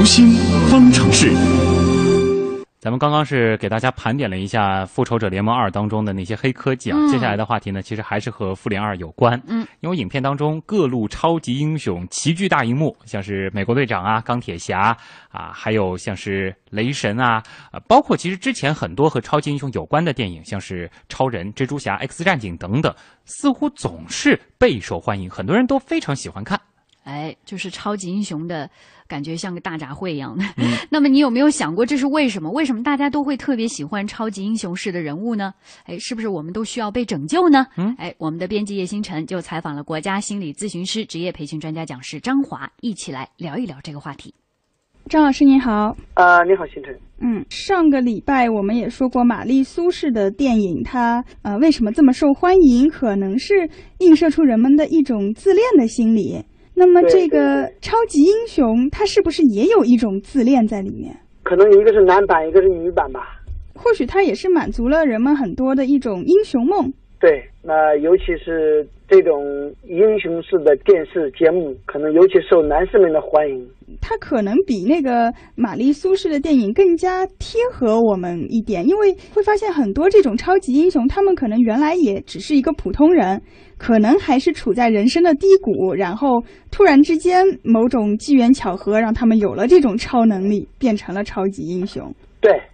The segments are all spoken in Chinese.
读心方程式。咱们刚刚是给大家盘点了一下《复仇者联盟二》当中的那些黑科技啊，接下来的话题呢，其实还是和《复联二》有关。嗯，因为影片当中各路超级英雄齐聚大荧幕，像是美国队长啊、钢铁侠啊，还有像是雷神啊，啊，包括其实之前很多和超级英雄有关的电影，像是超人、蜘蛛侠、X 战警等等，似乎总是备受欢迎，很多人都非常喜欢看。哎，就是超级英雄的感觉，像个大杂烩一样的。那么你有没有想过，这是为什么？为什么大家都会特别喜欢超级英雄式的人物呢？哎，是不是我们都需要被拯救呢？嗯，哎，我们的编辑叶星辰就采访了国家心理咨询师职业培训专家讲师张华，一起来聊一聊这个话题。张老师您好，啊，你好，星辰。嗯，上个礼拜我们也说过玛丽苏式的电影，它呃为什么这么受欢迎？可能是映射出人们的一种自恋的心理。那么这个超级英雄，他是不是也有一种自恋在里面？可能一个是男版，一个是女版吧。或许他也是满足了人们很多的一种英雄梦。对，那尤其是这种英雄式的电视节目，可能尤其受男士们的欢迎。它可能比那个玛丽苏式的电影更加贴合我们一点，因为会发现很多这种超级英雄，他们可能原来也只是一个普通人，可能还是处在人生的低谷，然后突然之间某种机缘巧合让他们有了这种超能力，变成了超级英雄。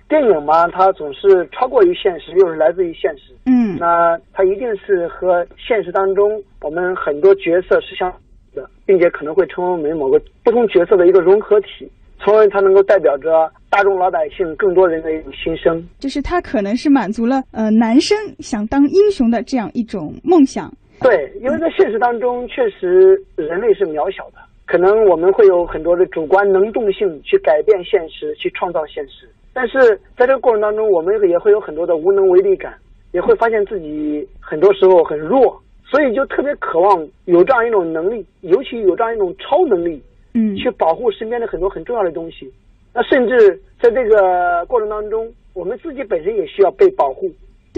对，电影嘛，它总是超过于现实，又是来自于现实。嗯，那它一定是和现实当中我们很多角色是相的，并且可能会成为我们某个不同角色的一个融合体，从而它能够代表着大众老百姓更多人的一种心声。就是它可能是满足了呃男生想当英雄的这样一种梦想。对，因为在现实当中，确实人类是渺小的，可能我们会有很多的主观能动性去改变现实，去创造现实。但是在这个过程当中，我们也会有很多的无能为力感，也会发现自己很多时候很弱，所以就特别渴望有这样一种能力，尤其有这样一种超能力，嗯，去保护身边的很多很重要的东西。那甚至在这个过程当中，我们自己本身也需要被保护、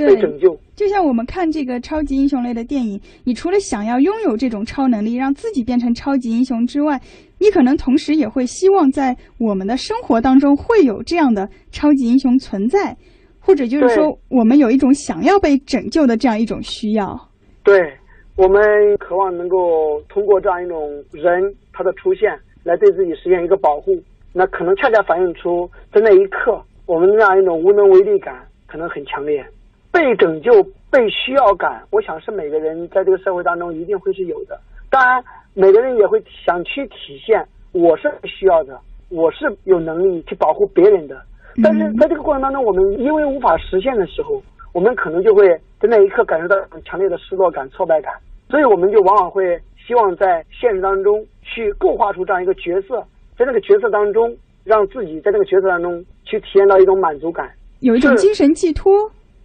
被拯救。就像我们看这个超级英雄类的电影，你除了想要拥有这种超能力，让自己变成超级英雄之外，你可能同时也会希望在我们的生活当中会有这样的超级英雄存在，或者就是说，我们有一种想要被拯救的这样一种需要。对，我们渴望能够通过这样一种人他的出现，来对自己实现一个保护。那可能恰恰反映出在那一刻，我们那样一种无能为力感可能很强烈，被拯救、被需要感，我想是每个人在这个社会当中一定会是有的。当然，每个人也会想去体现我是需要的，我是有能力去保护别人的。但是在这个过程当中，我们因为无法实现的时候，我们可能就会在那一刻感受到很强烈的失落感、挫败感，所以我们就往往会希望在现实当中去构画出这样一个角色，在那个角色当中，让自己在这个角色当中去体验到一种满足感，有一种精神寄托。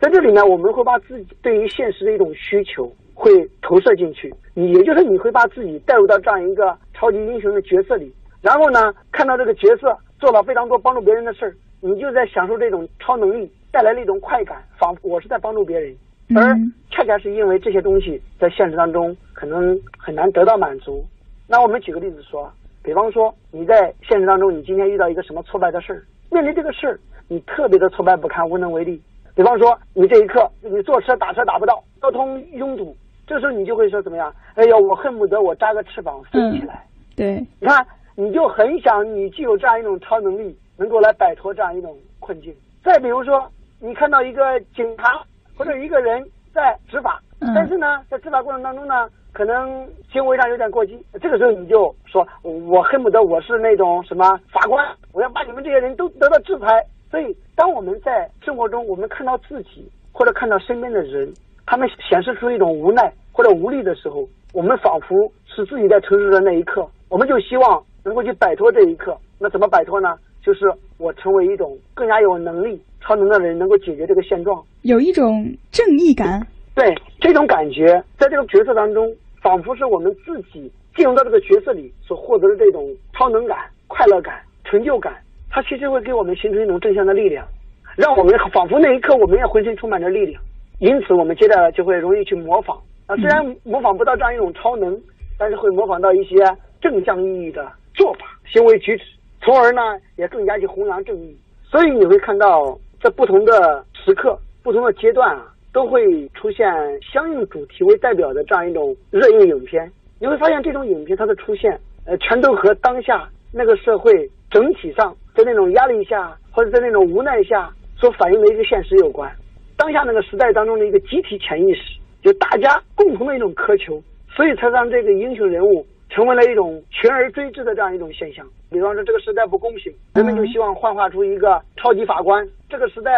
在这里呢，我们会把自己对于现实的一种需求会投射进去，你也就是你会把自己带入到这样一个超级英雄的角色里，然后呢，看到这个角色做了非常多帮助别人的事儿。你就在享受这种超能力带来的一种快感，仿佛我是在帮助别人，而恰恰是因为这些东西在现实当中可能很难得到满足。那我们举个例子说，比方说你在现实当中，你今天遇到一个什么挫败的事儿，面对这个事儿，你特别的挫败不堪，无能为力。比方说你这一刻你坐车打车打不到，交通拥堵，这时候你就会说怎么样？哎呀，我恨不得我扎个翅膀飞起来。对，你看，你就很想你具有这样一种超能力。能够来摆脱这样一种困境。再比如说，你看到一个警察或者一个人在执法，但是呢，在执法过程当中呢，可能行为上有点过激，这个时候你就说，我恨不得我是那种什么法官，我要把你们这些人都得到制裁。所以，当我们在生活中，我们看到自己或者看到身边的人，他们显示出一种无奈或者无力的时候，我们仿佛是自己在承受的那一刻，我们就希望能够去摆脱这一刻。那怎么摆脱呢？就是我成为一种更加有能力、超能的人，能够解决这个现状，有一种正义感。对这种感觉，在这个角色当中，仿佛是我们自己进入到这个角色里所获得的这种超能感、快乐感、成就感。它其实会给我们形成一种正向的力量，让我们仿佛那一刻我们也浑身充满着力量。因此，我们接下来就会容易去模仿啊，虽然模仿不到这样一种超能，但是会模仿到一些正向意义的做法、行为举止。从而呢也更加去弘扬正义。所以你会看到，在不同的时刻、不同的阶段啊，都会出现相应主题为代表的这样一种热映影片。你会发现，这种影片它的出现，呃，全都和当下那个社会整体上在那种压力下，或者在那种无奈下所反映的一个现实有关。当下那个时代当中的一个集体潜意识，就大家共同的一种渴求，所以才让这个英雄人物。成为了一种群而追之的这样一种现象。比方说，这个时代不公平，人们就希望幻化出一个超级法官；这个时代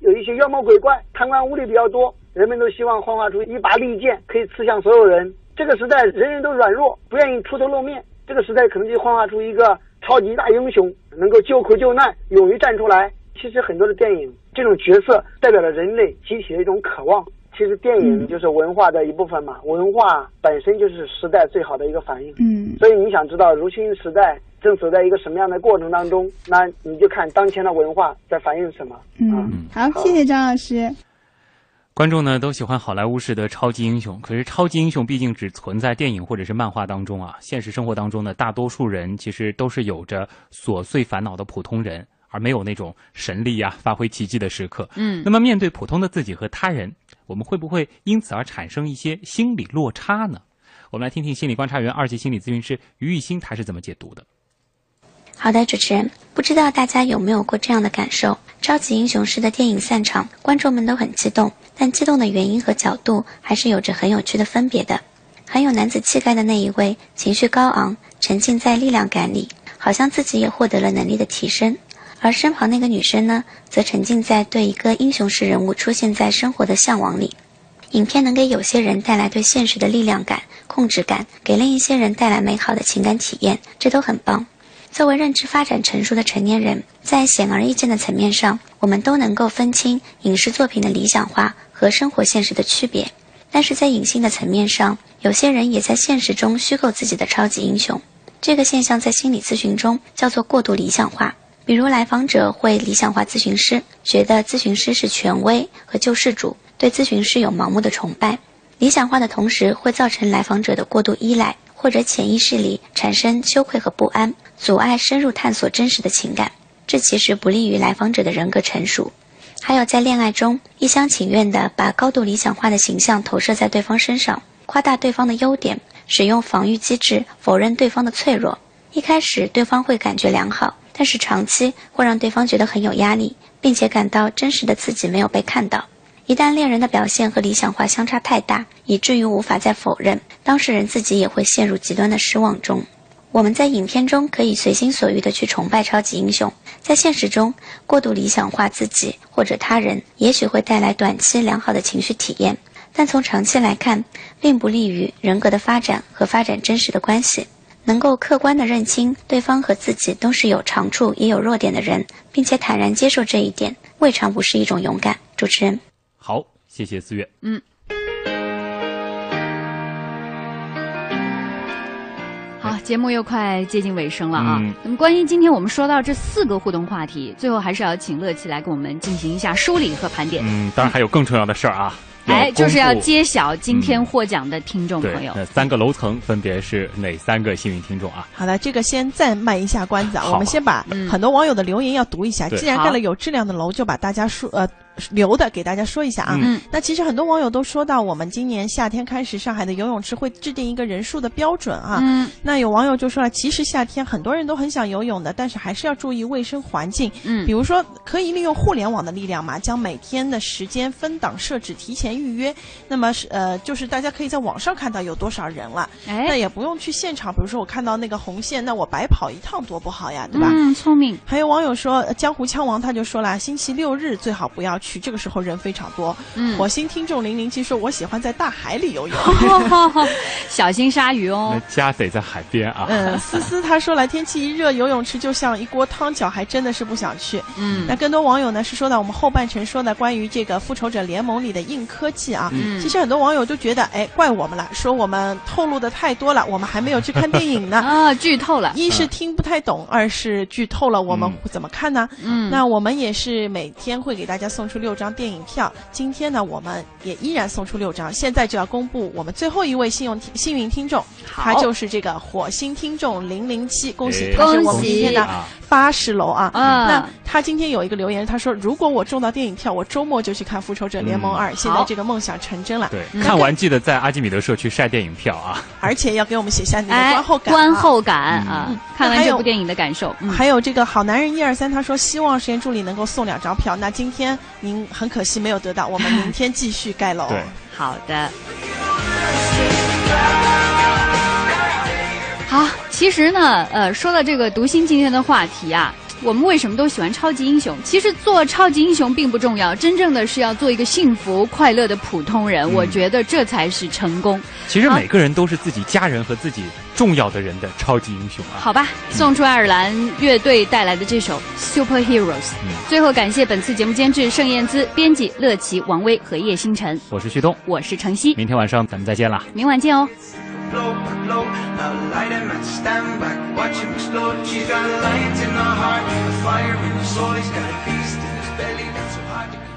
有一些妖魔鬼怪、贪官污吏比较多，人们都希望幻化出一把利剑，可以刺向所有人。这个时代人人都软弱，不愿意出头露面，这个时代可能就幻化出一个超级大英雄，能够救苦救难，勇于站出来。其实很多的电影，这种角色代表了人类集体的一种渴望。其实电影就是文化的一部分嘛，文化本身就是时代最好的一个反应。嗯，所以你想知道如今时代正走在一个什么样的过程当中，那你就看当前的文化在反映什么。嗯，好，谢谢张老师。观众呢都喜欢好莱坞式的超级英雄，可是超级英雄毕竟只存在电影或者是漫画当中啊，现实生活当中呢大多数人其实都是有着琐碎烦恼的普通人，而没有那种神力呀、发挥奇迹的时刻。嗯，那么面对普通的自己和他人。我们会不会因此而产生一些心理落差呢？我们来听听心理观察员、二级心理咨询师于玉欣他是怎么解读的。好的，主持人，不知道大家有没有过这样的感受：超级英雄式的电影散场，观众们都很激动，但激动的原因和角度还是有着很有趣的分别的。很有男子气概的那一位，情绪高昂，沉浸在力量感里，好像自己也获得了能力的提升。而身旁那个女生呢，则沉浸在对一个英雄式人物出现在生活的向往里。影片能给有些人带来对现实的力量感、控制感，给另一些人带来美好的情感体验，这都很棒。作为认知发展成熟的成年人，在显而易见的层面上，我们都能够分清影视作品的理想化和生活现实的区别。但是在隐性的层面上，有些人也在现实中虚构自己的超级英雄。这个现象在心理咨询中叫做过度理想化。比如，来访者会理想化咨询师，觉得咨询师是权威和救世主，对咨询师有盲目的崇拜。理想化的同时，会造成来访者的过度依赖，或者潜意识里产生羞愧和不安，阻碍深入探索真实的情感。这其实不利于来访者的人格成熟。还有，在恋爱中一厢情愿地把高度理想化的形象投射在对方身上，夸大对方的优点，使用防御机制否认对方的脆弱。一开始，对方会感觉良好。但是长期会让对方觉得很有压力，并且感到真实的自己没有被看到。一旦恋人的表现和理想化相差太大，以至于无法再否认，当事人自己也会陷入极端的失望中。我们在影片中可以随心所欲地去崇拜超级英雄，在现实中过度理想化自己或者他人，也许会带来短期良好的情绪体验，但从长期来看，并不利于人格的发展和发展真实的关系。能够客观地认清对方和自己都是有长处也有弱点的人，并且坦然接受这一点，未尝不是一种勇敢。主持人，好，谢谢思月。嗯。节目又快接近尾声了啊。那么，关于今天我们说到这四个互动话题，最后还是要请乐琪来给我们进行一下梳理和盘点。嗯，当然还有更重要的事儿啊。哎，就是要揭晓今天获奖的听众朋友。那三个楼层分别是哪三个幸运听众啊？好的，这个先暂卖一下关子啊。我们先把很多网友的留言要读一下。既然盖了有质量的楼，就把大家说呃。留的给大家说一下啊，嗯那其实很多网友都说到，我们今年夏天开始，上海的游泳池会制定一个人数的标准啊。嗯那有网友就说了，其实夏天很多人都很想游泳的，但是还是要注意卫生环境。嗯，比如说可以利用互联网的力量嘛，将每天的时间分档设置，提前预约。那么是呃，就是大家可以在网上看到有多少人了，哎那也不用去现场。比如说我看到那个红线，那我白跑一趟多不好呀，对吧？嗯，聪明。还有网友说，江湖枪王他就说了，星期六日最好不要去。去这个时候人非常多。嗯火星听众零零七说：“我喜欢在大海里游泳，小心鲨鱼哦。”家得在海边啊。嗯，思思他说了，天气一热，游泳池就像一锅汤，饺还真的是不想去。嗯，那更多网友呢是说到我们后半程说的关于这个复仇者联盟里的硬科技啊。嗯，其实很多网友都觉得，哎，怪我们了，说我们透露的太多了，我们还没有去看电影呢。啊，剧透了。一是听不太懂，二是剧透了，我们怎么看呢？嗯，那我们也是每天会给大家送出。出六张电影票。今天呢，我们也依然送出六张。现在就要公布我们最后一位幸运幸运听众，他就是这个火星听众零零七，恭喜他是我们今天的八十楼啊。那他今天有一个留言，他说：“如果我中到电影票，我周末就去看《复仇者联盟二》。”现在这个梦想成真了。对，看完记得在阿基米德社区晒电影票啊，而且要给我们写下你的观后感。观后感啊，看完这部电影的感受。还有这个好男人一二三，他说希望实验助理能够送两张票。那今天您很可惜没有得到，我们明天继续盖楼。对，好的。好，其实呢，呃，说到这个读心今天的话题啊。我们为什么都喜欢超级英雄？其实做超级英雄并不重要，真正的是要做一个幸福快乐的普通人。我觉得这才是成功。其实每个人都是自己家人和自己重要的人的超级英雄啊。好吧，送出爱尔兰乐队带来的这首《Super Heroes》。最后感谢本次节目监制盛燕姿，编辑乐琪、王威和叶星辰。我是旭东，我是程曦。明天晚上咱们再见啦。明晚见哦。Blow, blow. Now light him and stand back, watch him explode. She's got a lion in her heart, a fire in his soul. He's got a beast in his belly that's so hard to.